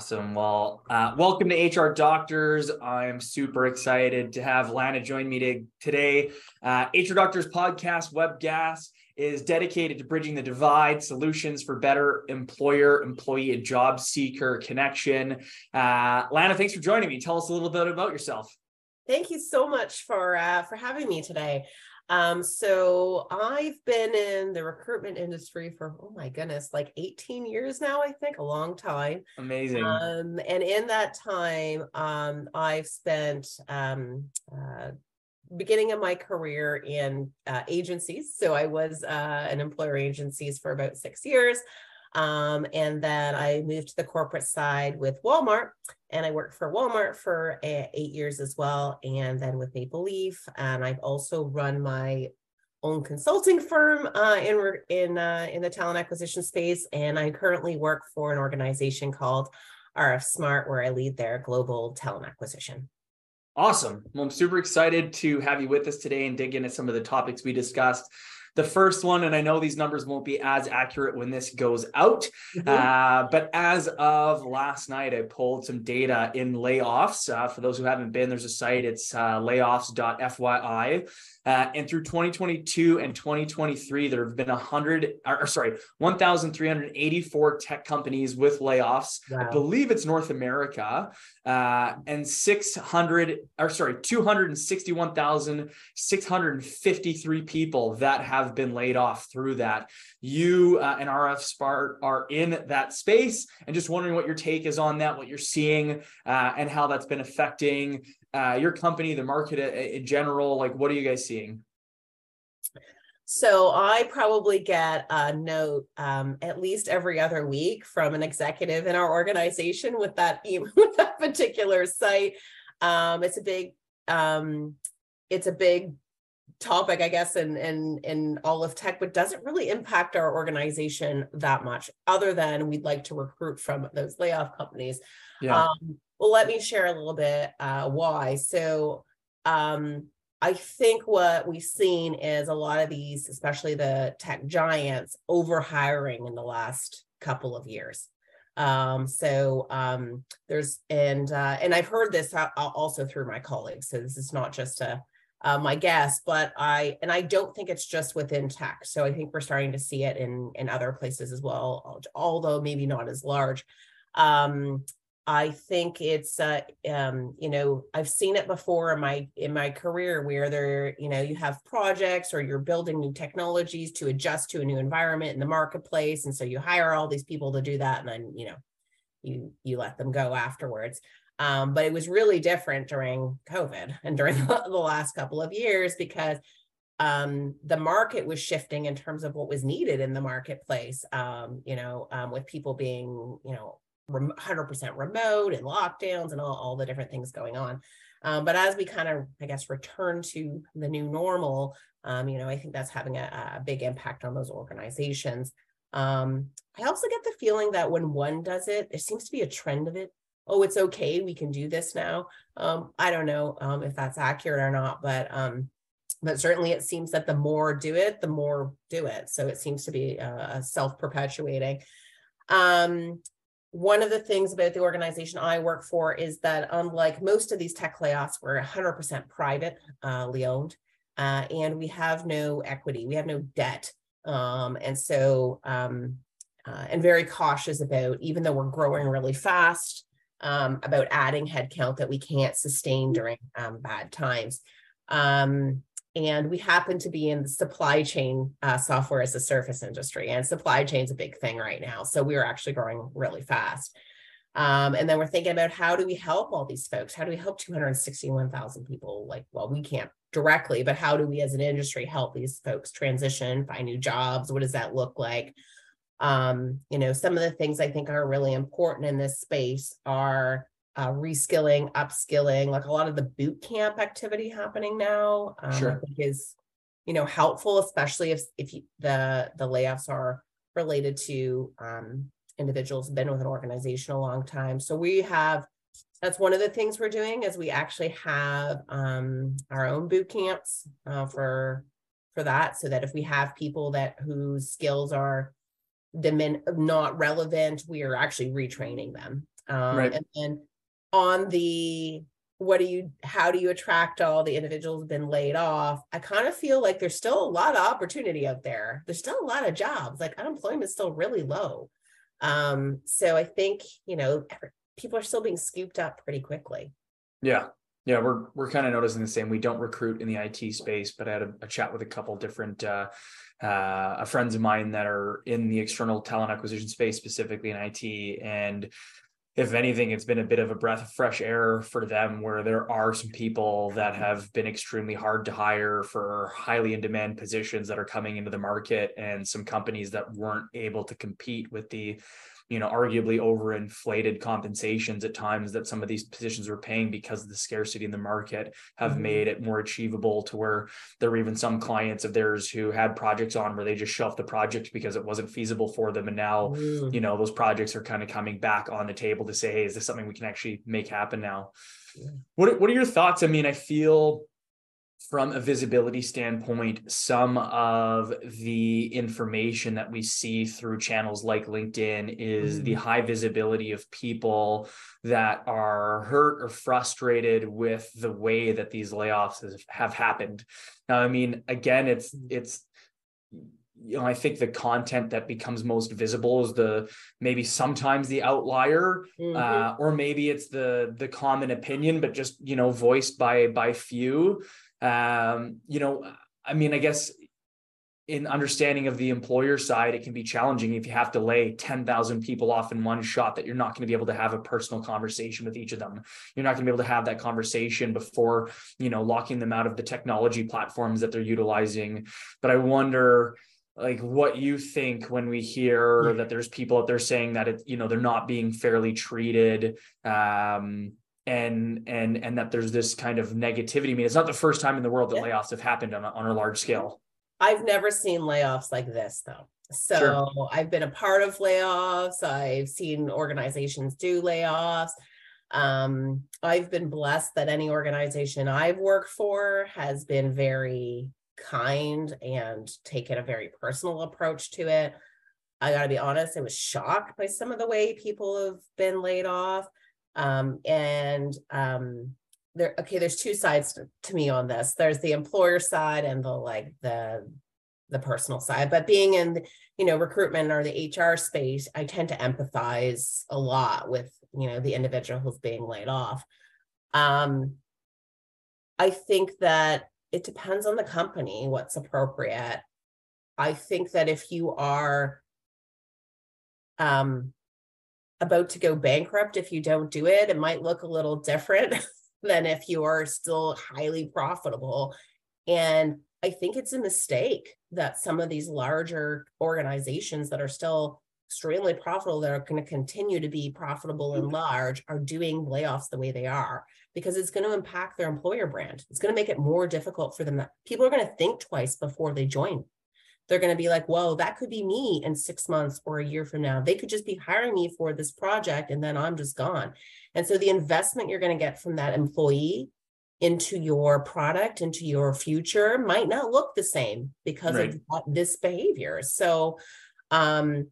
Awesome. Well, uh, welcome to HR Doctors. I'm super excited to have Lana join me to, today. Uh, HR Doctors podcast, webcast is dedicated to bridging the divide, solutions for better employer, employee, and job seeker connection. Uh, Lana, thanks for joining me. Tell us a little bit about yourself. Thank you so much for uh, for having me today. Um, so I've been in the recruitment industry for oh my goodness, like 18 years now, I think, a long time. Amazing. Um, and in that time, um, I've spent um, uh, beginning of my career in uh, agencies. So I was uh, an employer agencies for about six years. Um, and then I moved to the corporate side with Walmart, and I worked for Walmart for uh, eight years as well, and then with Maple Leaf. And I've also run my own consulting firm uh, in in uh, in the talent acquisition space, and I currently work for an organization called RF Smart, where I lead their global talent acquisition. Awesome. Well, I'm super excited to have you with us today and dig into some of the topics we discussed the first one, and I know these numbers won't be as accurate when this goes out, mm-hmm. uh, but as of last night, I pulled some data in layoffs. Uh, for those who haven't been, there's a site, it's uh, layoffs.fyi. Uh, and through 2022 and 2023, there have been 100, or, or sorry, 1,384 tech companies with layoffs. Wow. I believe it's North America, uh, and 600, or sorry, 261,653 people that have been laid off through that. You uh, and RF Smart are in that space, and just wondering what your take is on that, what you're seeing, uh, and how that's been affecting uh, your company, the market in general? Like, what are you guys seeing? So I probably get a note um, at least every other week from an executive in our organization with that with that particular site. Um, it's a big um, it's a big topic, I guess, in in in all of tech, but doesn't really impact our organization that much, other than we'd like to recruit from those layoff companies. Yeah. Um, well, let me share a little bit uh, why. So, um, I think what we've seen is a lot of these, especially the tech giants, over hiring in the last couple of years. Um, so um, there's and uh, and I've heard this also through my colleagues. So this is not just a my guess, but I and I don't think it's just within tech. So I think we're starting to see it in in other places as well, although maybe not as large. Um, I think it's uh, um, you know I've seen it before in my in my career where there you know you have projects or you're building new technologies to adjust to a new environment in the marketplace and so you hire all these people to do that and then you know you you let them go afterwards. Um, but it was really different during COVID and during the last couple of years because um, the market was shifting in terms of what was needed in the marketplace. Um, you know, um, with people being you know 100% remote and lockdowns and all, all the different things going on. Um, but as we kind of, I guess, return to the new normal, um, you know, I think that's having a, a big impact on those organizations. I also get the feeling that when one does it, there seems to be a trend of it. Oh, it's okay. We can do this now. Um, I don't know um, if that's accurate or not, but um, but certainly it seems that the more do it, the more do it. So it seems to be uh, self-perpetuating. Um, one of the things about the organization I work for is that unlike most of these tech layoffs, we're 100% privately uh, owned, uh, and we have no equity, we have no debt, um, and so um, uh, and very cautious about even though we're growing really fast um, about adding headcount that we can't sustain during um, bad times. Um, and we happen to be in the supply chain uh, software as a service industry and supply chain is a big thing right now so we are actually growing really fast. Um, and then we're thinking about how do we help all these folks? How do we help 261000 people? Like well we can't directly but how do we as an industry help these folks transition find new jobs? What does that look like um, you know some of the things i think are really important in this space are uh, reskilling, upskilling, like a lot of the boot camp activity happening now. Um, sure. I think is, you know, helpful, especially if if you, the the layoffs are related to um, individuals been with an organization a long time. So we have that's one of the things we're doing is we actually have um, our own boot camps uh, for for that, so that if we have people that whose skills are dimin- not relevant, we are actually retraining them. Um, right. And then on the what do you how do you attract all the individuals been laid off? I kind of feel like there's still a lot of opportunity out there. There's still a lot of jobs. Like unemployment is still really low. Um so i think you know people are still being scooped up pretty quickly. Yeah. Yeah we're we're kind of noticing the same. We don't recruit in the it space but i had a, a chat with a couple different uh uh, a friends of mine that are in the external talent acquisition space, specifically in IT, and if anything, it's been a bit of a breath of fresh air for them where there are some people that have been extremely hard to hire for highly in demand positions that are coming into the market and some companies that weren't able to compete with the you know, arguably overinflated compensations at times that some of these positions were paying because of the scarcity in the market have mm-hmm. made it more achievable to where there were even some clients of theirs who had projects on where they just shelved the project because it wasn't feasible for them. And now, mm. you know, those projects are kind of coming back on the table to say, hey, is this something we can actually make happen now? Yeah. What, what are your thoughts? I mean, I feel from a visibility standpoint, some of the information that we see through channels like LinkedIn is mm. the high visibility of people that are hurt or frustrated with the way that these layoffs have happened. Now, I mean, again, it's mm. it's you know, I think the content that becomes most visible is the maybe sometimes the outlier, mm-hmm. uh, or maybe it's the the common opinion, but just you know voiced by by few um, you know, I mean, I guess in understanding of the employer side, it can be challenging if you have to lay 10,000 people off in one shot that you're not going to be able to have a personal conversation with each of them. You're not going to be able to have that conversation before, you know, locking them out of the technology platforms that they're utilizing. But I wonder like what you think when we hear that there's people out there saying that it, you know, they're not being fairly treated. Um, and and and that there's this kind of negativity. I mean, it's not the first time in the world that yeah. layoffs have happened on a, on a large scale. I've never seen layoffs like this though. So sure. I've been a part of layoffs. I've seen organizations do layoffs. Um, I've been blessed that any organization I've worked for has been very kind and taken a very personal approach to it. I got to be honest, I was shocked by some of the way people have been laid off. Um, and um, there, okay, there's two sides to, me on this. There's the employer side and the like the the personal side. But being in you know recruitment or the HR space, I tend to empathize a lot with you know the individual who's being laid off. Um, I think that it depends on the company what's appropriate. I think that if you are um, about to go bankrupt if you don't do it. It might look a little different than if you are still highly profitable. And I think it's a mistake that some of these larger organizations that are still extremely profitable, that are going to continue to be profitable and mm-hmm. large, are doing layoffs the way they are because it's going to impact their employer brand. It's going to make it more difficult for them. People are going to think twice before they join they're going to be like, whoa, that could be me in six months or a year from now. They could just be hiring me for this project and then I'm just gone. And so the investment you're going to get from that employee into your product, into your future might not look the same because right. of this behavior. So, um,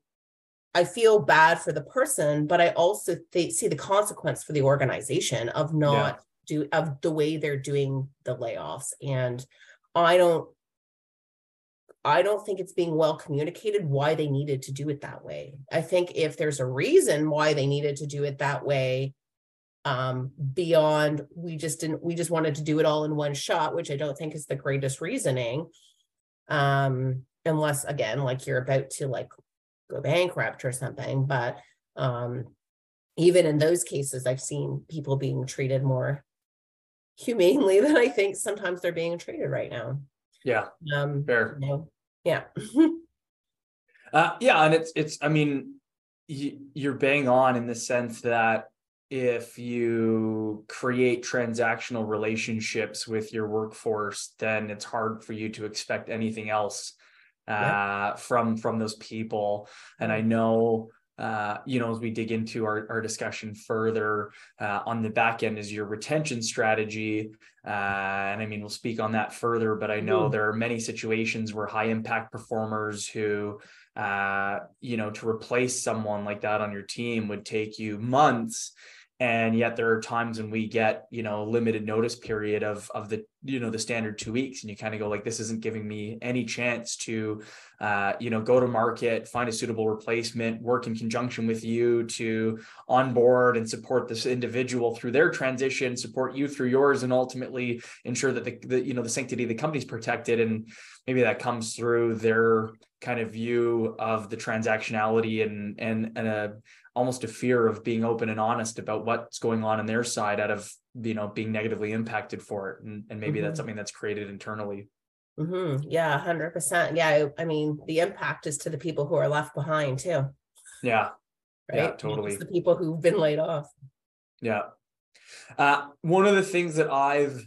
I feel bad for the person, but I also th- see the consequence for the organization of not yeah. do of the way they're doing the layoffs. And I don't I don't think it's being well communicated why they needed to do it that way. I think if there's a reason why they needed to do it that way, um, beyond we just didn't, we just wanted to do it all in one shot, which I don't think is the greatest reasoning. Um, unless again, like you're about to like go bankrupt or something. But um, even in those cases, I've seen people being treated more humanely than I think sometimes they're being treated right now. Yeah. Um, fair. You know, yeah. uh, yeah. And it's, it's, I mean, you're bang on in the sense that if you create transactional relationships with your workforce, then it's hard for you to expect anything else uh, yeah. from from those people. And I know uh, you know, as we dig into our, our discussion further uh, on the back end is your retention strategy. Uh, and I mean, we'll speak on that further, but I know mm. there are many situations where high impact performers who uh, you know, to replace someone like that on your team would take you months and yet there are times when we get you know a limited notice period of of the you know the standard two weeks and you kind of go like this isn't giving me any chance to uh, you know go to market find a suitable replacement work in conjunction with you to onboard and support this individual through their transition support you through yours and ultimately ensure that the, the you know the sanctity of the company is protected. And maybe that comes through their kind of view of the transactionality and and and a almost a fear of being open and honest about what's going on on their side out of you know being negatively impacted for it. And, and maybe mm-hmm. that's something that's created internally. Mm-hmm. yeah 100% yeah i mean the impact is to the people who are left behind too. Yeah. Right? Yeah, totally. it's the people who've been laid off. Yeah. Uh, one of the things that i've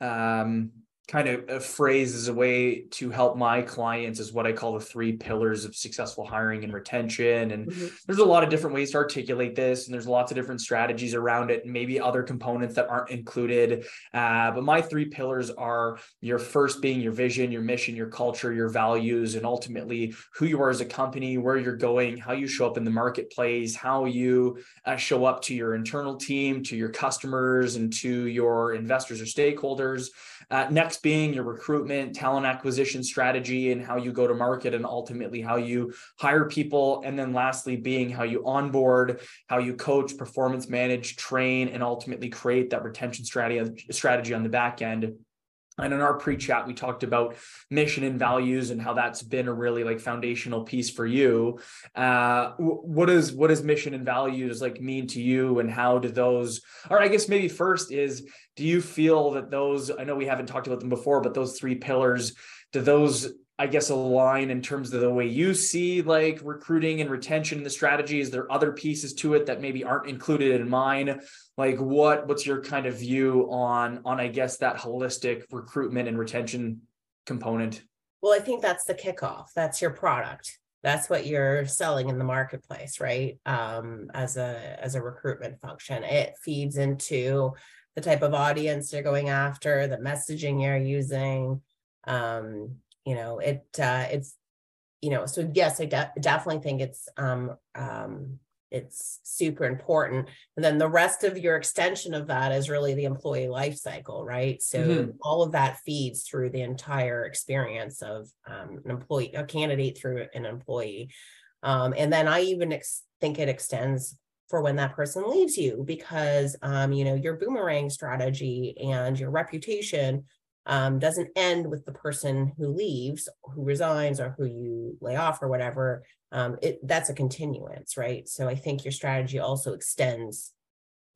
um, kind of a phrase as a way to help my clients is what I call the three pillars of successful hiring and retention. And mm-hmm. there's a lot of different ways to articulate this, and there's lots of different strategies around it, and maybe other components that aren't included. Uh, but my three pillars are your first being your vision, your mission, your culture, your values, and ultimately who you are as a company, where you're going, how you show up in the marketplace, how you uh, show up to your internal team, to your customers, and to your investors or stakeholders. Uh, next being your recruitment, talent acquisition strategy, and how you go to market, and ultimately how you hire people. And then lastly, being how you onboard, how you coach, performance manage, train, and ultimately create that retention strategy strategy on the back end. And in our pre-chat, we talked about mission and values and how that's been a really like foundational piece for you. Uh, what is what does mission and values like mean to you, and how do those? Or I guess maybe first is, do you feel that those? I know we haven't talked about them before, but those three pillars, do those I guess align in terms of the way you see like recruiting and retention and the strategy? Is there other pieces to it that maybe aren't included in mine? Like what what's your kind of view on on I guess that holistic recruitment and retention component? Well, I think that's the kickoff. That's your product. That's what you're selling in the marketplace, right? Um, as a as a recruitment function, it feeds into the type of audience you're going after, the messaging you're using, um, you know it uh it's you know so yes i de- definitely think it's um um it's super important. And then the rest of your extension of that is really the employee life cycle right? So mm-hmm. all of that feeds through the entire experience of um, an employee a candidate through an employee. Um, and then i even ex- think it extends for when that person leaves you because um, you know your boomerang strategy and your reputation um, doesn't end with the person who leaves, who resigns, or who you lay off, or whatever. Um, it that's a continuance, right? So I think your strategy also extends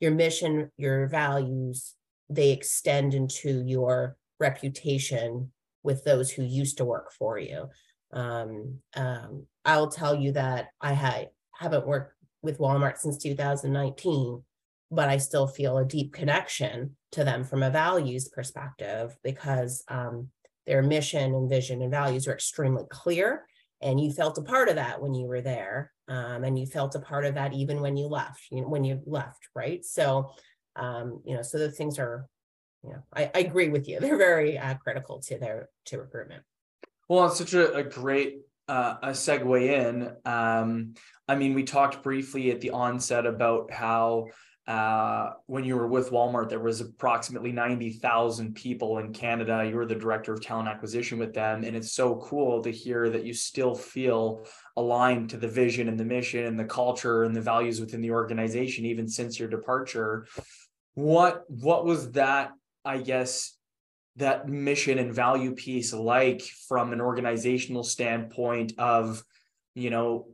your mission, your values. They extend into your reputation with those who used to work for you. Um, um, I'll tell you that I ha- haven't worked with Walmart since 2019, but I still feel a deep connection to them from a values perspective because um, their mission and vision and values are extremely clear. And you felt a part of that when you were there, um, and you felt a part of that even when you left. You know, when you left, right? So, um, you know, so the things are, you know, I, I agree with you. They're very uh, critical to their to recruitment. Well, it's such a, a great uh, a segue in. Um, I mean, we talked briefly at the onset about how uh, when you were with Walmart, there was approximately 90,000 people in Canada. You were the director of talent acquisition with them. And it's so cool to hear that you still feel aligned to the vision and the mission and the culture and the values within the organization, even since your departure. What, what was that, I guess, that mission and value piece like from an organizational standpoint of, you know,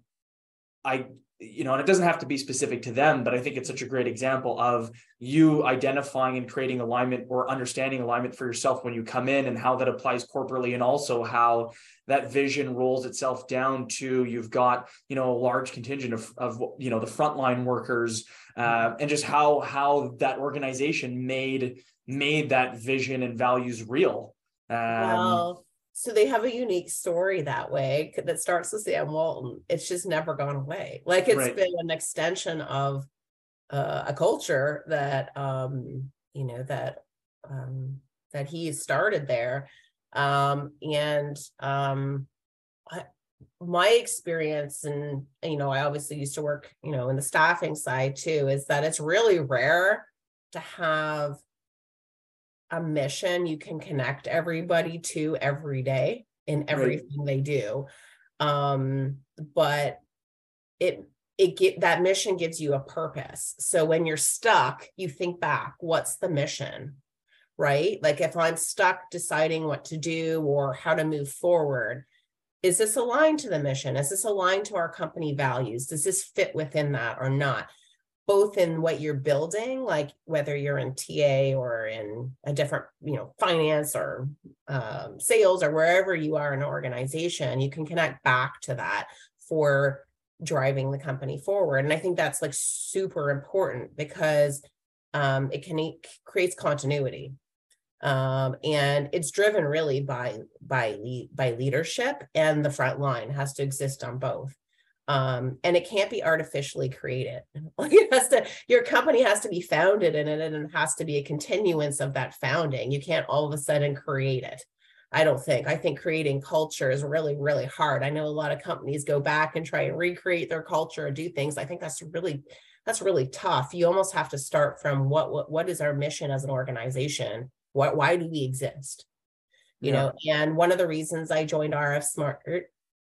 I you know, and it doesn't have to be specific to them, but I think it's such a great example of you identifying and creating alignment or understanding alignment for yourself when you come in and how that applies corporately and also how that vision rolls itself down to you've got, you know, a large contingent of, of you know, the frontline workers uh, and just how, how that organization made, made that vision and values real. Um, well, so they have a unique story that way that starts with Sam Walton. It's just never gone away. Like it's right. been an extension of uh, a culture that um, you know that um, that he started there, um, and um, I, my experience and you know i obviously used to work you know in the staffing side too is that it's really rare to have a mission you can connect everybody to every day in everything right. they do. Um but it it get that mission gives you a purpose. So when you're stuck you think back what's the mission? Right? Like if i'm stuck deciding what to do or how to move forward is this aligned to the mission? Is this aligned to our company values? Does this fit within that or not both in what you're building like whether you're in ta or in a different you know finance or um, sales or wherever you are in an organization you can connect back to that for driving the company forward. And i think that's like super important because um, it can it creates continuity. Um, and it's driven really by by by leadership and the front line has to exist on both um, and it can't be artificially created it has to your company has to be founded in it and it has to be a continuance of that founding you can't all of a sudden create it I don't think. I think creating culture is really, really hard. I know a lot of companies go back and try and recreate their culture and do things. I think that's really, that's really tough. You almost have to start from what what what is our mission as an organization what, why do we exist? You yeah. know, and one of the reasons I joined RF Smart,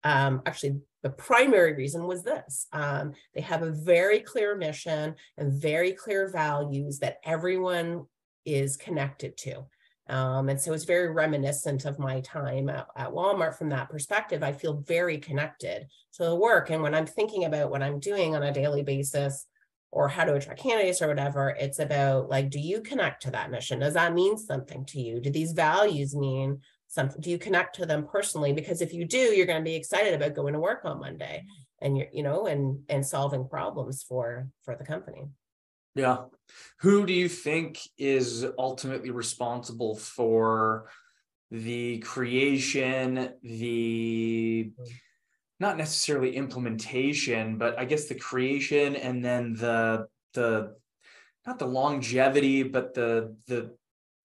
um, actually, the primary reason was this um, they have a very clear mission and very clear values that everyone is connected to. Um, and so it's very reminiscent of my time at, at, Walmart from that perspective. I feel very connected to the work. And when I'm thinking about what I'm doing on a daily basis, or how to attract candidates or whatever it's about like do you connect to that mission does that mean something to you do these values mean something do you connect to them personally? Because if you do you're going to be excited about going to work on monday and you're you know and and solving problems for for the company. Yeah. Who do you think is ultimately responsible for the creation the not necessarily implementation, but I guess the creation and then the the not the longevity, but the the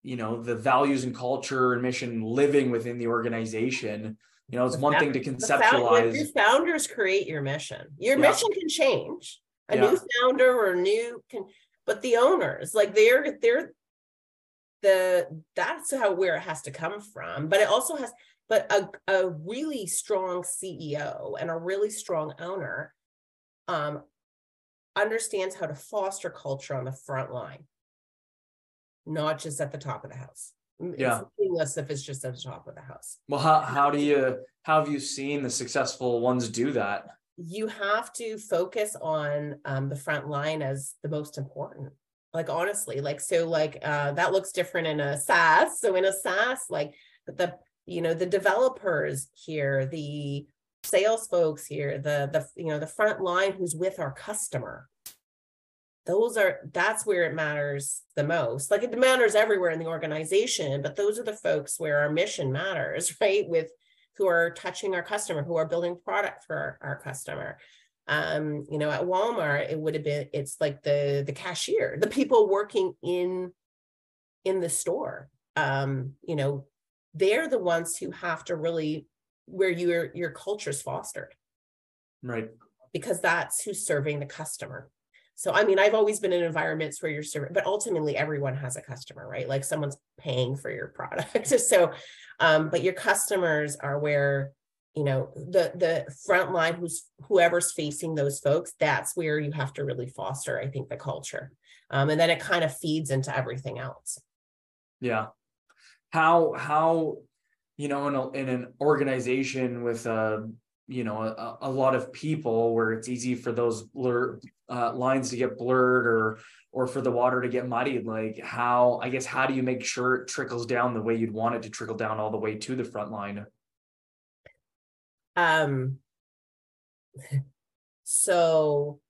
you know the values and culture and mission living within the organization. You know, it's the one thing to conceptualize. your founders create your mission. Your yeah. mission can change. A yeah. new founder or new can, but the owners, like they're they're the that's how where it has to come from. But it also has but a, a really strong CEO and a really strong owner um, understands how to foster culture on the front line, not just at the top of the house. Yeah. It's meaningless if it's just at the top of the house. Well, how, how do you, how have you seen the successful ones do that? You have to focus on um, the front line as the most important like honestly like so like uh that looks different in a SaaS so in a SaaS like the you know the developers here the sales folks here the the you know the front line who's with our customer those are that's where it matters the most. Like it matters everywhere in the organization but those are the folks where our mission matters right? With who are touching our customer who are building product for our, our customer. Um you know at walmart it would have been it's like the the cashier the people working in in the store. Um you know they're the ones who have to really where your your culture is fostered. Right. Because that's who's serving the customer so i mean i've always been in environments where you're serving but ultimately everyone has a customer right? Like someone's paying for your product. So um but your customers are where you know the the front line who's whoever's facing those folks that's where you have to really foster i think the culture. Um, and then it kind of feeds into everything else. Yeah. How how you know in, a, in an organization with a you know a, a, lot of people where it's easy for those uh, lines to get blurred or or for the water to get muddied like how i guess how do you make sure it trickles down the way you'd want it to trickle down all the way to the front line um so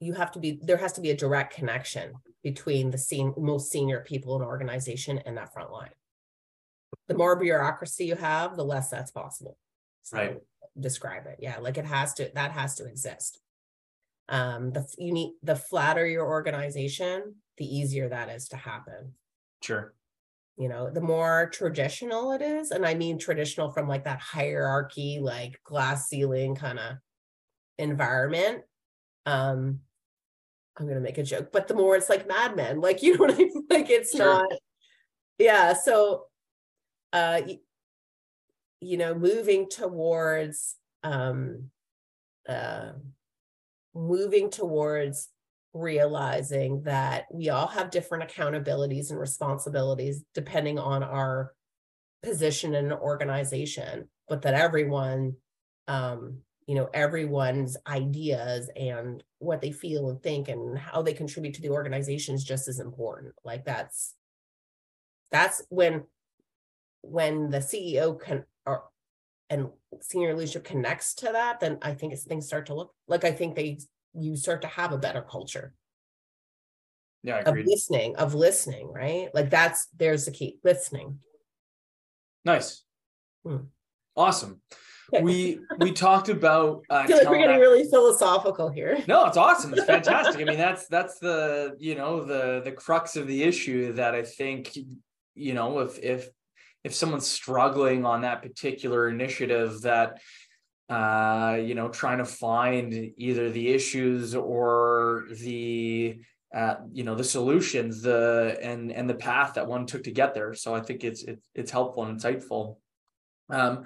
you have to be there has to be a direct connection between the sen- most senior people in an organization and that front line the more bureaucracy you have, the less that's possible. So right. Describe it. Yeah. Like it has to, that has to exist. Um, the you need the flatter your organization, the easier that is to happen. Sure. you know the more traditional it is and i mean traditional from like that hierarchy like glass ceiling kind of environment um i'm gonna make a joke but the more it's like mad men like you know what i mean like it's sure. not yeah so uh you, you know moving towards um uh moving towards realizing that we all have different accountabilities and responsibilities depending on our position in an organization but that everyone um you know everyone's ideas and what they feel and think and how they contribute to the organization is just as important. Like that's that's when when the ceo can or and senior leadership connects to that then i think things start to look like i think they you start to have a better culture. Yeah I agree. of listening of listening right? Like that's there's the key listening. Nice. Hmm. awesome. We we talked about uh, I feel like we're getting really philosophical here. No it's awesome. It's fantastic. I mean that's that's the you know the the crux of the issue that i think you know if if if someone's struggling on that particular initiative that uh, you know, trying to find either the issues or the uh, you know the solutions the and and the path that one took to get there. So i think it's it's, helpful and insightful. Um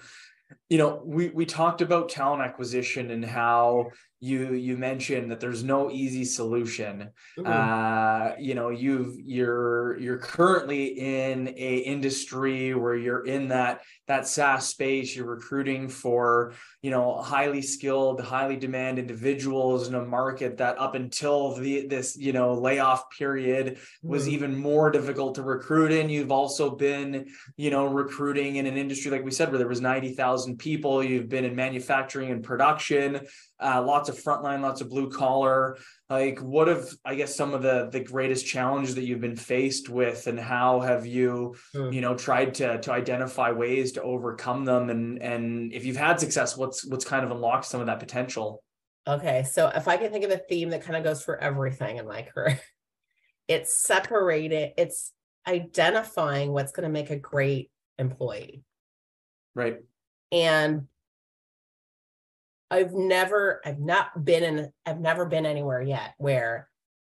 you know we we talked about talent acquisition and how you you mentioned that there's no easy solution. Mm-hmm. uh you know you've you're you're currently in a industry where you're in that that SaaS space. You're recruiting for you know highly skilled highly demand individuals in a market that up until the this you know layoff period was mm-hmm. even more difficult to recruit in. You've also been you know recruiting in an industry like we said where there was 90,000 people. You've been in manufacturing and production. Uh, lots of frontline, lots of blue collar. Like, what have I guess some of the the greatest challenges that you've been faced with, and how have you, mm. you know, tried to to identify ways to overcome them? And and if you've had success, what's what's kind of unlocked some of that potential? Okay, so if I can think of a theme that kind of goes for everything in my career, it's separated. It's identifying what's going to make a great employee. Right. And I've never, I've not been in, I've never been anywhere yet where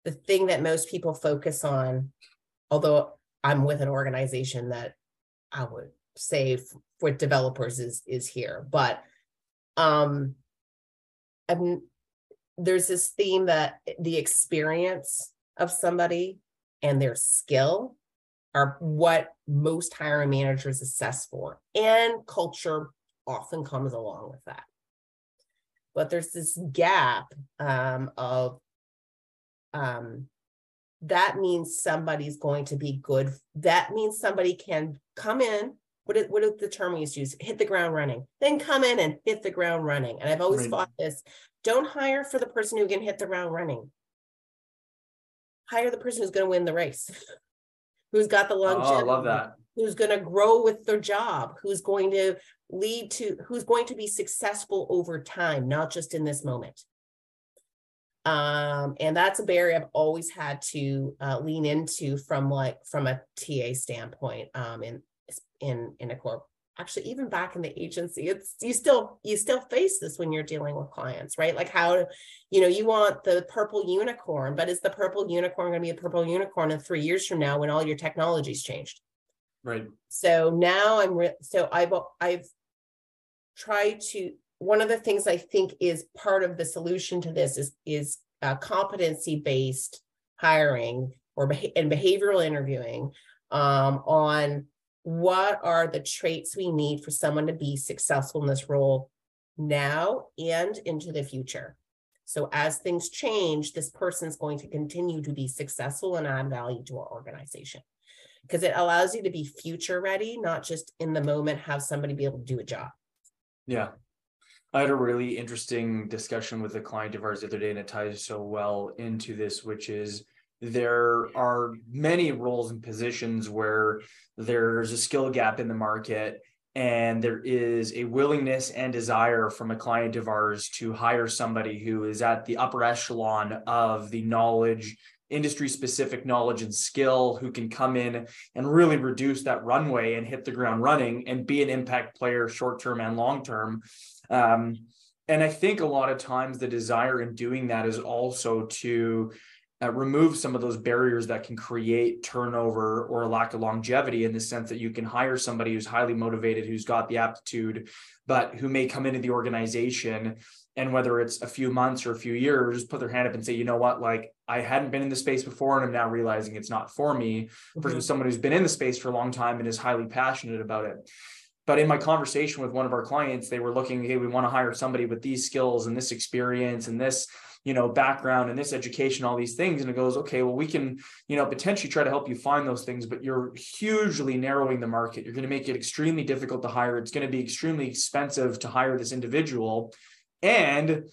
the thing that most people focus on, although I'm with an organization that I would say for developers is is here, but um, I'm, there's this theme that the experience of somebody and their skill are what most hiring managers assess for, and culture often comes along with that but there's this gap um, of um, that means somebody's going to be good. That means somebody can come in. What is, what is the term we used to use? Hit the ground running. Then come in and hit the ground running. And I've always right. thought this: don't hire for the person who can hit the ground running. Hire the person who's going to win the race, who's got the longevity. Oh, I love that. Who's going to grow with their job? Who's going to lead to who's going to be successful over time, not just in this moment. Um, and that's a barrier I've always had to uh, lean into from like from a TA standpoint um, in in in a corp. Actually, even back in the agency, it's you still you still face this when you're dealing with clients, right? Like how, you know, you want the purple unicorn, but is the purple unicorn going to be a purple unicorn in three years from now when all your technology's changed? Right. So now I'm re- so I've I've tried to one of the things I think is part of the solution to this is is uh, competency based hiring or beha- and behavioral interviewing um, on what are the traits we need for someone to be successful in this role now and into the future. So as things change, this person is going to continue to be successful and add value to our organization because it allows you to be future ready, not just in the moment have somebody be able to do a job. Yeah. I had a really interesting discussion with a client of ours the other day, and it ties so well into this, which is there are many roles and positions where there's a skill gap in the market and there is a willingness and desire from a client of ours to hire somebody who is at the upper echelon of the knowledge industry specific knowledge and skill who can come in and really reduce that runway and hit the ground running and be an impact player short term and long term um, and i think a lot of times the desire in doing that is also to uh, remove some of those barriers that can create turnover or a lack of longevity in the sense that you can hire somebody who's highly motivated who's got the aptitude but who may come into the organization and whether it's a few months or a few years just put their hand up and say you know what? Like i hadn't been in the space before and i'm now realizing it's not for me mm-hmm. versus someone who's been in the space for a long time and is highly passionate about it. But in my conversation with one of our clients they were looking hey we want to hire somebody with these skills and this experience and this you know background and this education all these things. And it goes okay well we can you know potentially try to help you find those things but you're hugely narrowing the market. You're going to make it extremely difficult to hire. It's going to be extremely expensive to hire this individual and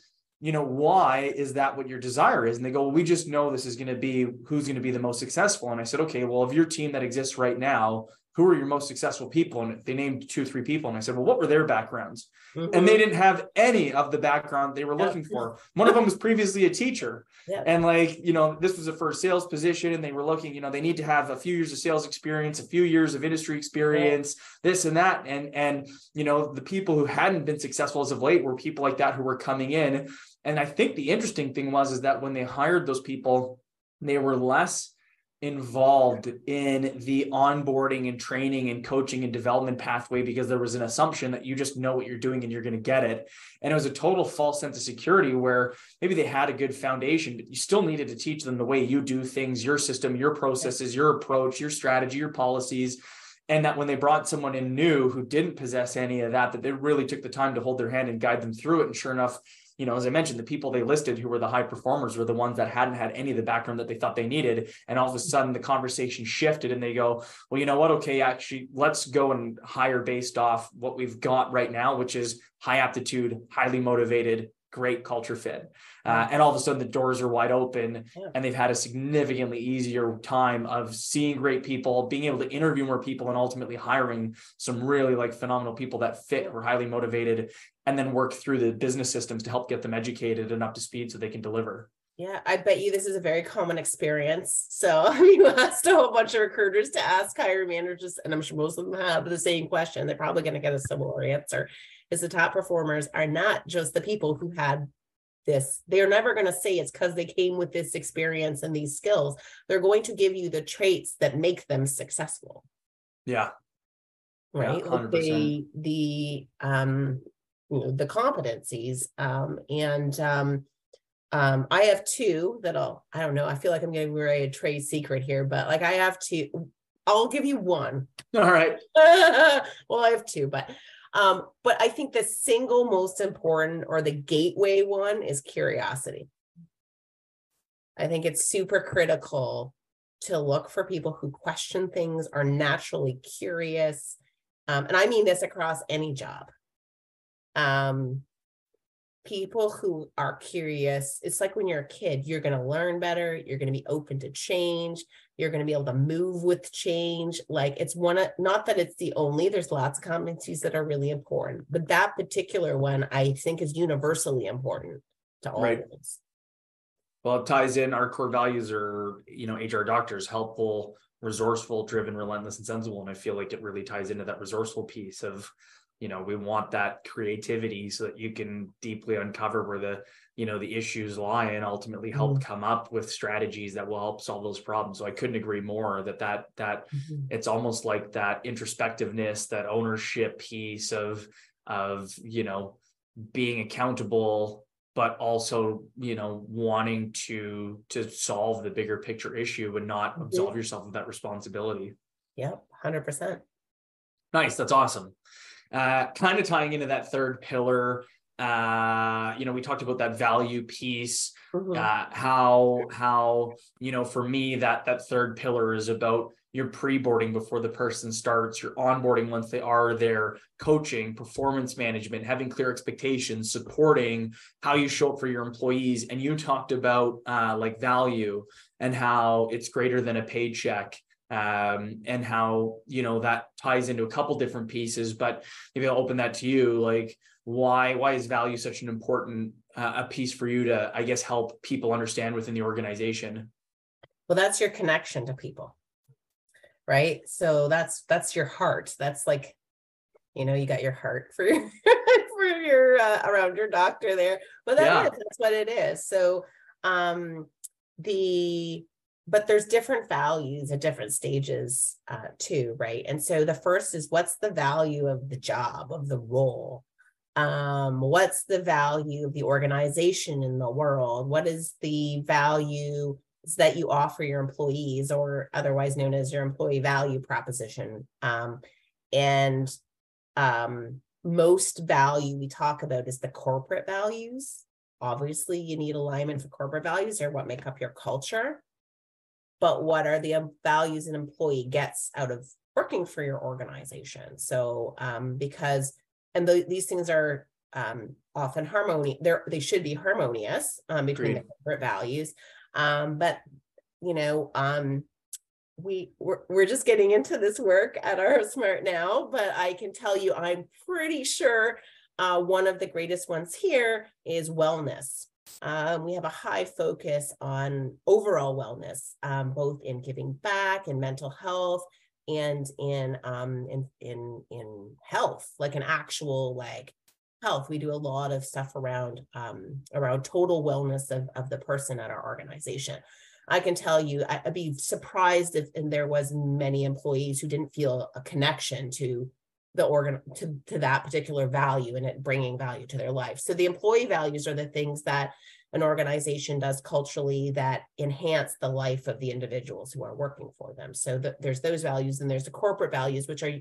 you know why is that what your desire is? And they go well we just know this is going to be who's going to be the most successful. And i said okay well of your team that exists right now who are your most successful people? And they named two, three people. And I said, well, what were their backgrounds? Mm-hmm. And they didn't have any of the background they were yeah. looking for. One of them was previously a teacher. Yeah. And like, you know, this was a first sales position and they were looking, you know, they need to have a few years of sales experience, a few years of industry experience, yeah. this and that. And, and, you know, the people who hadn't been successful as of late were people like that who were coming in. And I think the interesting thing was, is that when they hired those people, they were less involved in the onboarding and training and coaching and development pathway because there was an assumption that you just know what you're doing and you're going to get it. And it was a total false sense of security where maybe they had a good foundation, but you still needed to teach them the way you do things, your system, your processes, your approach, your strategy, your policies. And that when they brought someone in new who didn't possess any of that, that they really took the time to hold their hand and guide them through it. And sure enough, you know, as I mentioned, the people they listed who were the high performers were the ones that hadn't had any of the background that they thought they needed. And all of a sudden the conversation shifted and they go, well, you know what? Okay, actually, let's go and hire based off what we've got right now, which is high aptitude, highly motivated, great culture fit. Uh, and all of a sudden the doors are wide open yeah. and they've had a significantly easier time of seeing great people, being able to interview more people and ultimately hiring some really like phenomenal people that fit or highly motivated and then work through the business systems to help get them educated and up to speed so they can deliver. Yeah, I bet you this is a very common experience. So you asked a whole bunch of recruiters to ask hiring managers, and I'm sure most of them have the same question. They're probably going to get a similar answer. Is the top performers are not just the people who had this. They're never going to say it's because they came with this experience and these skills. They're going to give you the traits that make them successful. Yeah. Right. Yeah, like the the um you know the competencies um and um um i have two that i'll i don't know i feel like i'm giving away a trade secret here but like i have two i'll give you one. All right. Well i have two but um but i think the single most important or the gateway one is curiosity. I think it's super critical to look for people who question things are naturally curious um, and i mean this across any job um people who are curious it's like when you're a kid you're going to learn better you're going to be open to change you're going to be able to move with change like it's one of not that it's the only there's lots of competencies that are really important but that particular one i think is universally important to all right. of us well it ties in our core values are you know hr doctors helpful resourceful driven relentless and sensible and i feel like it really ties into that resourceful piece of you know we want that creativity so that you can deeply uncover where the you know the issues lie and ultimately help mm-hmm. come up with strategies that will help solve those problems so i couldn't agree more that that that mm-hmm. it's almost like that introspectiveness that ownership piece of of you know being accountable but also you know wanting to to solve the bigger picture issue and not mm-hmm. absolve yourself of that responsibility yep 100% nice that's awesome uh, kind of tying into that third pillar uh, you know we talked about that value piece mm-hmm. uh, how how you know for me that that third pillar is about your pre-boarding before the person starts your onboarding once they are there coaching performance management having clear expectations supporting how you show up for your employees and you talked about uh, like value and how it's greater than a paycheck um, and how you know that ties into a couple different pieces. But maybe I'll open that to you. Like, why why is value such an important uh, a piece for you to, I guess, help people understand within the organization? well that's your connection to people right so that's that's your heart that's like you know you got your heart for your for your uh, around your doctor there but that yeah. is, that's what it is so um the but there's different values at different stages uh, too right? And so the first is what's the value of the job of the role? Um, what's the value of the organization in the world? What is the value that you offer your employees or otherwise known as your employee value proposition? Um, and um, most value we talk about is the corporate values. Obviously you need alignment for corporate values they're what make up your culture but what are the um, values an employee gets out of working for your organization? So um, because and the, these things are um, often harmony they're they should be harmonious um, between Agreed. the corporate values. Um, but you know um, we we're, we're just getting into this work at our smart now but i can tell you i'm pretty sure uh, one of the greatest ones here is wellness um, we have a high focus on overall wellness um, both in giving back and mental health and in um in in in health like an actual like health. We do a lot of stuff around um around total wellness of, of the person at our organization. I can tell you, I'd be surprised if and there was many employees who didn't feel a connection to the organ to, to that particular value and it bringing value to their life. So the employee values are the things that an organization does culturally that enhance the life of the individuals who are working for them. So the, there's those values and there's the corporate values, which are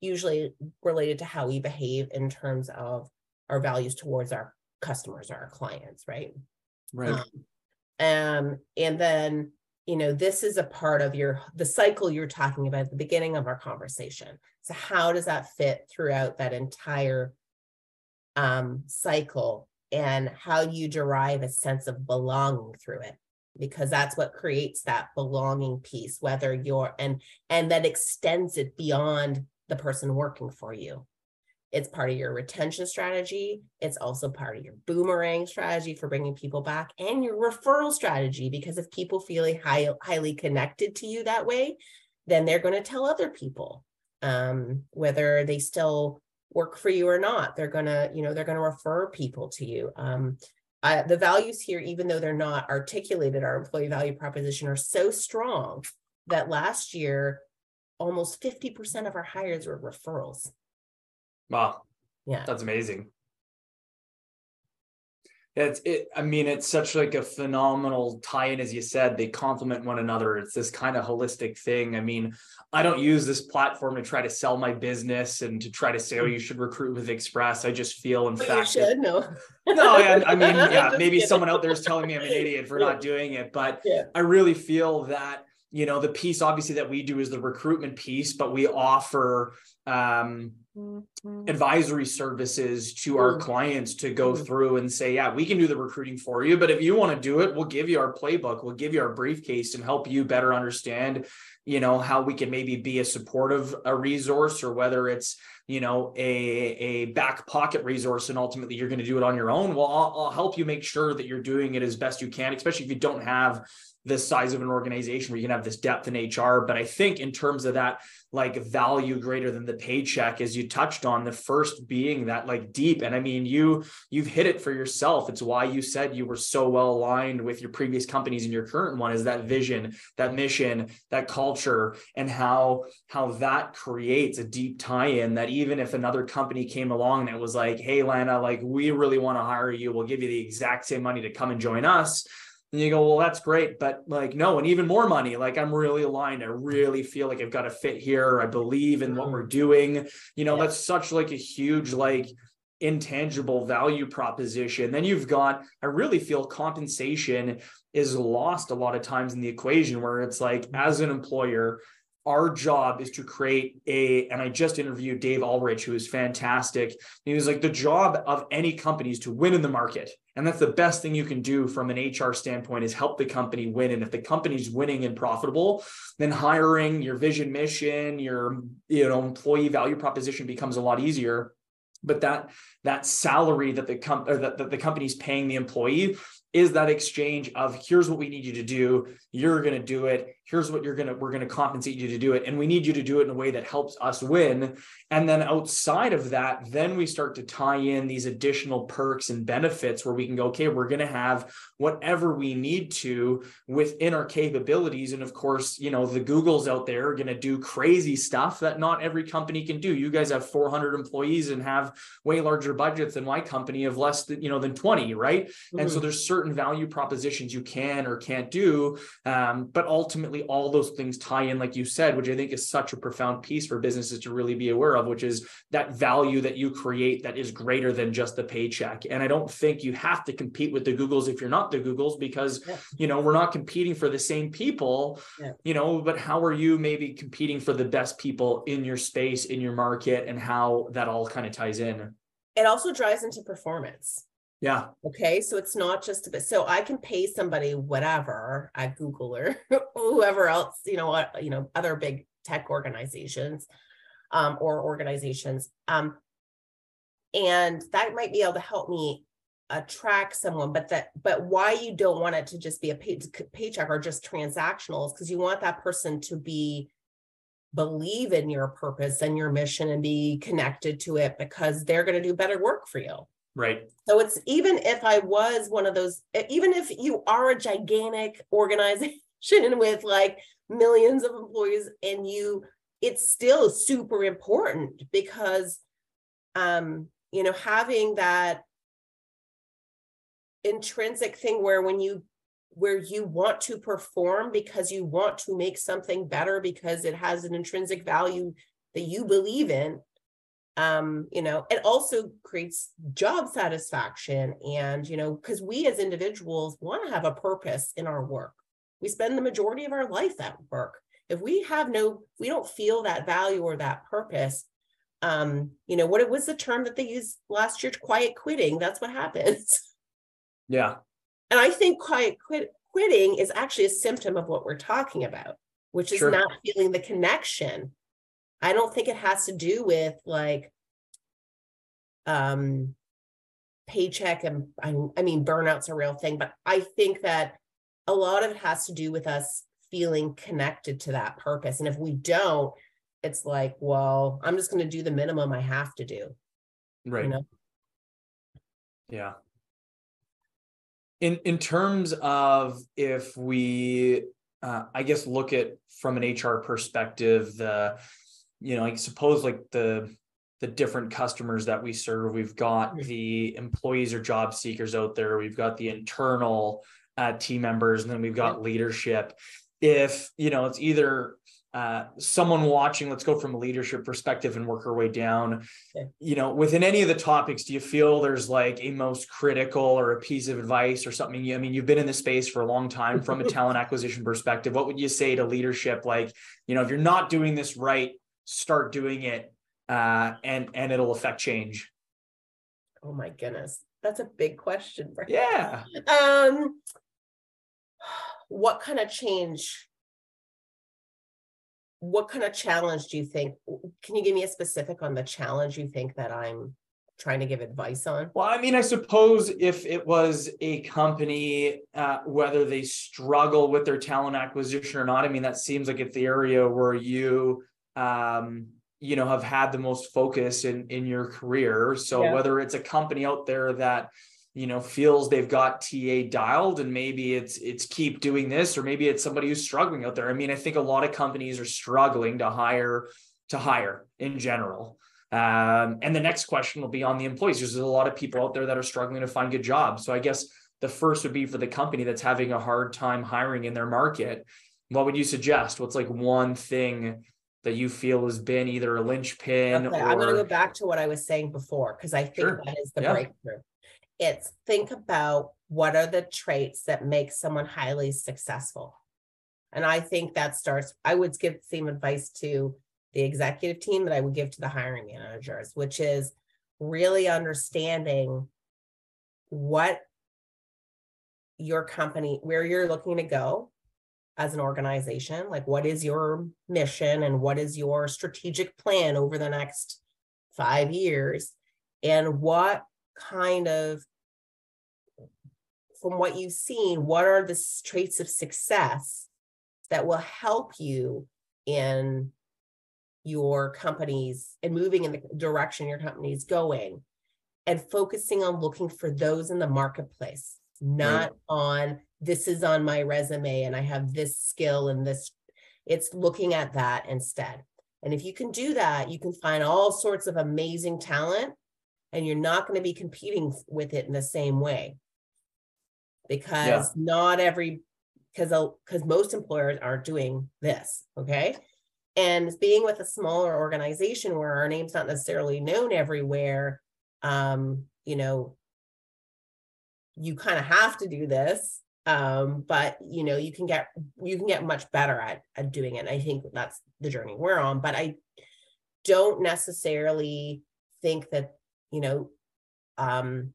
usually related to how we behave in terms of our values towards our customers or our clients, right? Right. Um, um, and then, you know, this is a part of your the cycle you're talking about at the beginning of our conversation. So how does that fit throughout that entire um, cycle and how you derive a sense of belonging through it? because that's what creates that belonging piece whether you're and and that extends it beyond the person working for you it's part of your retention strategy. It's also part of your boomerang strategy for bringing people back and your referral strategy. Because if people feel high, highly connected to you that way, then they're going to tell other people, um, whether they still work for you or not. They're going to, you know, they're going to refer people to you. Um, the values here, even though they're not articulated, our employee value proposition are so strong that last year, almost 50% of our hires were referrals. Wow. Yeah. That's amazing. It's it. I mean, it's such like a phenomenal tie-in, as you said. They complement one another. It's this kind of holistic thing. I mean, I don't use this platform to try to sell my business and to try to say, "Oh, you should recruit with Express." I just feel, in but fact, you should no. no. I, I mean, yeah, maybe kidding. someone out there is telling me I'm an idiot for yeah. not doing it, but yeah. I really feel that you know the piece obviously that we do is the recruitment piece, but we offer um. Advisory services to our mm-hmm. clients to go mm-hmm. through and say, yeah, we can do the recruiting for you. But if you want to do it, we'll give you our playbook, we'll give you our briefcase and help you better understand, you know, how we can maybe be a supportive a resource or whether it's, you know, a, a back pocket resource and ultimately you're going to do it on your own. Well, I'll, I'll help you make sure that you're doing it as best you can, especially if you don't have the size of an organization where you can have this depth in HR. But I think in terms of that like value greater than the paycheck, as you touched on, the first being that like deep. And I mean, you you've hit it for yourself. It's why you said you were so well aligned with your previous companies and your current one is that vision, that mission, that culture, and how how that creates a deep tie-in that even if another company came along it was like, hey Lana, like we really want to hire you, we'll give you the exact same money to come and join us and you go, well, that's great. But like, no, and even more money. Like, I'm really aligned. I really feel like I've got to fit here. I believe in what we're mm-hmm. doing. You know, yeah. that's such like a huge, like, intangible value proposition. Then you've got, I really feel compensation is lost a lot of times in the equation where it's like, mm-hmm. as an employer, our job is to create a and i just interviewed dave ulrich who is fantastic. He was like the job of any company is to win in the market. And that's the best thing you can do from an hr standpoint is help the company win. And if the company's winning and profitable then hiring your vision mission your you know employee value proposition becomes a lot easier. But that that salary that the com- or that, that the company's paying the employee is that exchange of here's what we need you to do. You're going to do it here's what you're going to we're going to compensate you to do it and we need you to do it in a way that helps us win and then outside of that then we start to tie in these additional perks and benefits where we can go okay we're going to have whatever we need to within our capabilities and of course you know the googles out there are going to do crazy stuff that not every company can do you guys have 400 employees and have way larger budgets than my company of less than you know than 20 right mm-hmm. and so mm-hmm. there's certain value propositions you can or can't do um, but ultimately all those things tie in like you said which i think is such a profound piece for businesses to really be aware of which is that value that you create that is greater than just the paycheck and i don't think you have to compete with the googles if you're not the googles because yeah. you know we're not competing for the same people yeah. you know but how are you maybe competing for the best people in your space in your market and how that all kind of ties in it also drives into performance yeah. Okay. So it's not just a bit. So I can pay somebody whatever at Google or whoever else, you know, what, you know, other big tech organizations um, or organizations. Um, and that might be able to help me attract someone, but that, but why you don't want it to just be a pay, paycheck or just transactional is because you want that person to be believe in your purpose and your mission and be connected to it because they're going to do better work for you. Right. So it's even if I was one of those, even if you are a gigantic organization with like millions of employees and you, it's still super important because, um, you know, having that intrinsic thing where when you where you want to perform because you want to make something better because it has an intrinsic value that you believe in um you know it also creates job satisfaction and you know because we as individuals want to have a purpose in our work. We spend the majority of our life at work. If we have no we don't feel that value or that purpose um you know what it was the term that they used last year? Quiet quitting. That's what happens. Yeah. And i think quiet quit, quitting is actually a symptom of what we're talking about which is sure. not feeling the connection I don't think it has to do with like um paycheck and I, I mean burnout's a real thing, but I think that a lot of it has to do with us feeling connected to that purpose. And if we don't, it's like, well, I'm just going to do the minimum I have to do. Right. You know? Yeah. In in terms of if we uh, I guess look at from an HR perspective, the you know, I suppose like the the different customers that we serve. We've got the employees or job seekers out there. We've got the internal uh, team members, and then we've got leadership. If you know, it's either uh, someone watching. Let's go from a leadership perspective and work our way down. You know, within any of the topics, do you feel there's like a most critical or a piece of advice or something? You, I mean, you've been in the space for a long time from a talent acquisition perspective. What would you say to leadership? Like, you know, if you're not doing this right, start doing it uh, and and it'll affect change. Oh my goodness. That's a big question yeah. Um what kind of change what kind of challenge do you think can you give me a specific on the challenge you think that i'm trying to give advice on? Well i mean i suppose if it was a company uh, whether they struggle with their talent acquisition or not i mean that seems like it's the area where you um, you know have had the most focus in in your career. So yeah. whether it's a company out there that you know feels they've got ta dialed and maybe it's it's keep doing this or maybe it's somebody who's struggling out there. I mean i think a lot of companies are struggling to hire to hire in general. Um, and the next question will be on the employees. There's a lot of people out there that are struggling to find good jobs. So i guess the first would be for the company that's having a hard time hiring in their market what would you suggest? What's like one thing that you feel has been either a linchpin okay, or... I'm going to go back to what I was saying before because I think sure. that is the yeah. breakthrough. It's think about what are the traits that make someone highly successful. And I think that starts, I would give the same advice to the executive team that I would give to the hiring managers, which is really understanding what your company, where you're looking to go, as an organization? Like, what is your mission and what is your strategic plan over the next five years? And what kind of from what you've seen, what are the traits of success that will help you in your companies and moving in the direction your company is going and focusing on looking for those in the marketplace, not right. on this is on my resume and I have this skill and this. It's looking at that instead. And if you can do that, you can find all sorts of amazing talent and you're not going to be competing with it in the same way because yeah. not every because because most employers aren't doing this okay and being with a smaller organization where our name's not necessarily known everywhere um you know you kind of have to do this um but you know you can get you can get much better at, at doing it and i think that's the journey we're on but i don't necessarily think that you know um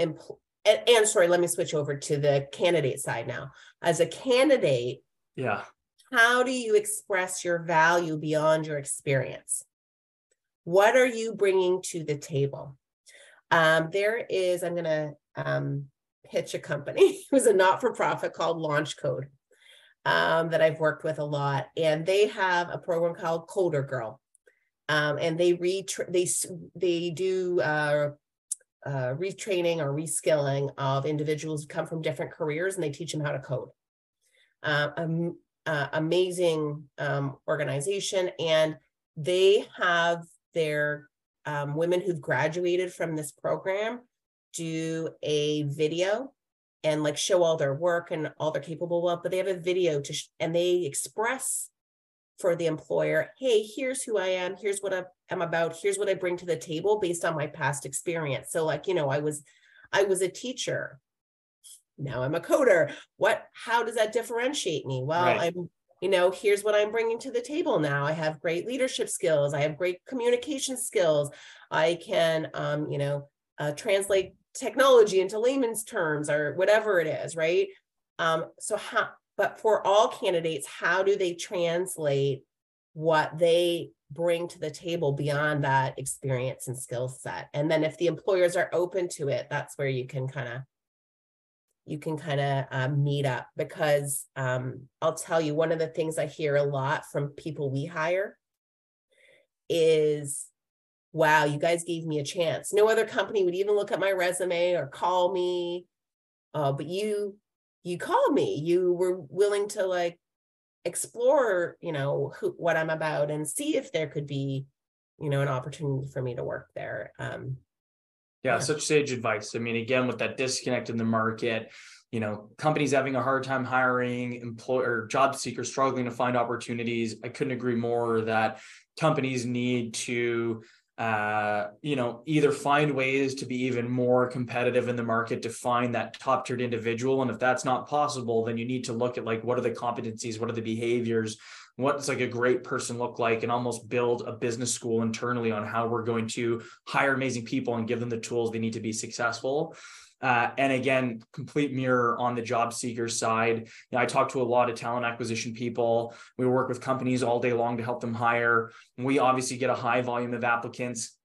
empl- and, and sorry let me switch over to the candidate side now. As a candidate yeah. how do you express your value beyond your experience? What are you bringing to the table? Um, there is i'm going to um, pitch a company. It was a not-for-profit called LaunchCode um, that i've worked with a lot. And they have a program called CoderGirl. Um, and they retra- they they do uh, uh, retraining or reskilling of individuals who come from different careers, and they teach them how to code. Uh, um, uh, amazing um, organization, and they have their um, women who've graduated from this program do a video and like show all their work and all they're capable of, but they have a video to sh- and they express for the employer hey here's who i am. Here's what i'm about. Here's what i bring to the table based on my past experience. So like you know i was i was a teacher. Now i'm a coder. What how does that differentiate me? Well right. i'm you know here's what i'm bringing to the table now. I have great leadership skills. I have great communication skills. I can um, you know uh, translate technology into layman's terms or whatever it is right um, so how but for all candidates, how do they translate what they bring to the table beyond that experience and skill set? And then if the employers are open to it, that's where you can kind of you can kind of um, meet up because um, I'll tell you one of the things I hear a lot from people we hire is wow, you guys gave me a chance. No other company would even look at my resume or call me. Uh, but you you called me you were willing to like explore you know who, what i'm about and see if there could be you know an opportunity for me to work there um yeah, yeah. such sage advice i mean again with that disconnect in the market you know companies having a hard time hiring employer job seekers struggling to find opportunities i couldn't agree more that companies need to uh, you know, either find ways to be even more competitive in the market to find that top tiered individual. And if that's not possible, then you need to look at like what are the competencies, what are the behaviors, what's like a great person look like, and almost build a business school internally on how we're going to hire amazing people and give them the tools they need to be successful. Uh, and again, complete mirror on the job seeker side. You know, I talk to a lot of talent acquisition people. We work with companies all day long to help them hire. We obviously get a high volume of applicants.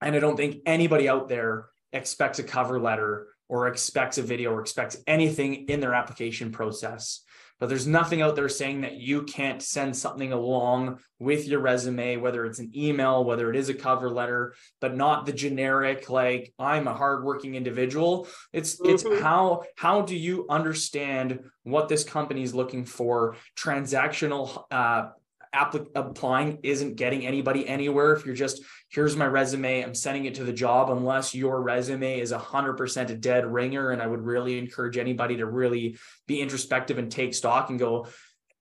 And I don't think anybody out there expects a cover letter or expects a video or expects anything in their application process but there's nothing out there saying that you can't send something along with your resume whether it's an email whether it is a cover letter but not the generic like i'm a hardworking individual it's mm-hmm. it's how how do you understand what this company is looking for transactional uh, applying isn't getting anybody anywhere. If you're just here's my resume i'm sending it to the job unless your resume is 100% a dead ringer and i would really encourage anybody to really be introspective and take stock and go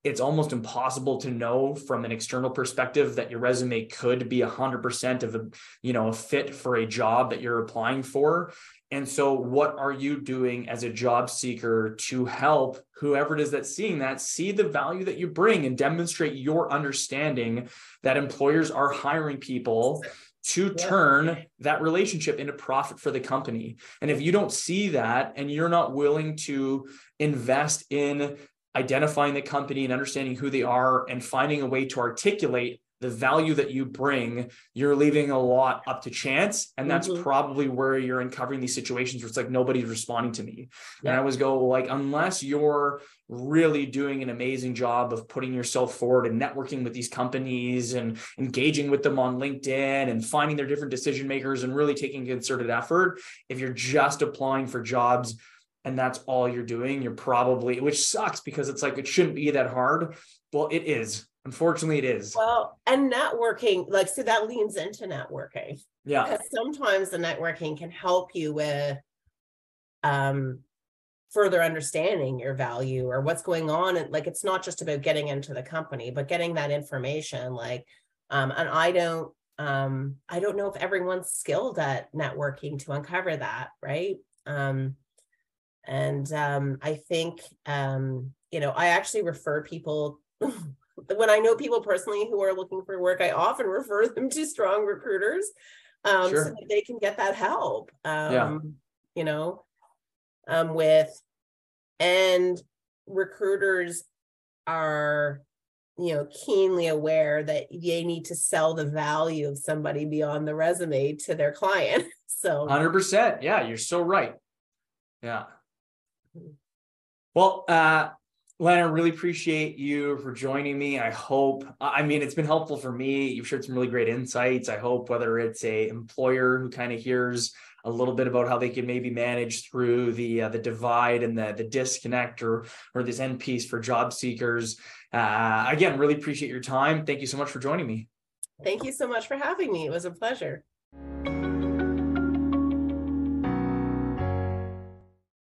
it's almost impossible to know from an external perspective that your resume could be 100% of a you know a fit for a job that you're applying for and so, what are you doing as a job seeker to help whoever it is that's seeing that see the value that you bring and demonstrate your understanding that employers are hiring people to turn that relationship into profit for the company? And if you don't see that and you're not willing to invest in identifying the company and understanding who they are and finding a way to articulate the value that you bring, you're leaving a lot up to chance. And that's mm-hmm. probably where you're uncovering these situations where it's like nobody's responding to me. Yeah. And I always go, like, unless you're really doing an amazing job of putting yourself forward and networking with these companies and engaging with them on LinkedIn and finding their different decision makers and really taking concerted effort, if you're just applying for jobs and that's all you're doing, you're probably, which sucks because it's like it shouldn't be that hard. Well, it is Unfortunately, it is. Well, and networking, like, so that leans into networking. Yeah. Because sometimes the networking can help you with um further understanding your value or what's going on. And like it's not just about getting into the company, but getting that information. Like, um, and I don't um, I don't know if everyone's skilled at networking to uncover that, right? Um, and um, I think um, you know, I actually refer people when I know people personally who are looking for work, I often refer them to strong recruiters um, sure. so that they can get that help. Um, yeah. You know, um, with and recruiters are you know keenly aware that they need to sell the value of somebody beyond the resume to their client so 100% yeah you're so right yeah mm-hmm. well uh Lana, really appreciate you for joining me. I hope, I mean, it's been helpful for me. You've shared some really great insights. I hope whether it's a employer who kind of hears a little bit about how they can maybe manage through the uh, the divide and the the disconnect or or this end piece for job seekers. Uh, again, really appreciate your time. Thank you so much for joining me. Thank you so much for having me. It was a pleasure.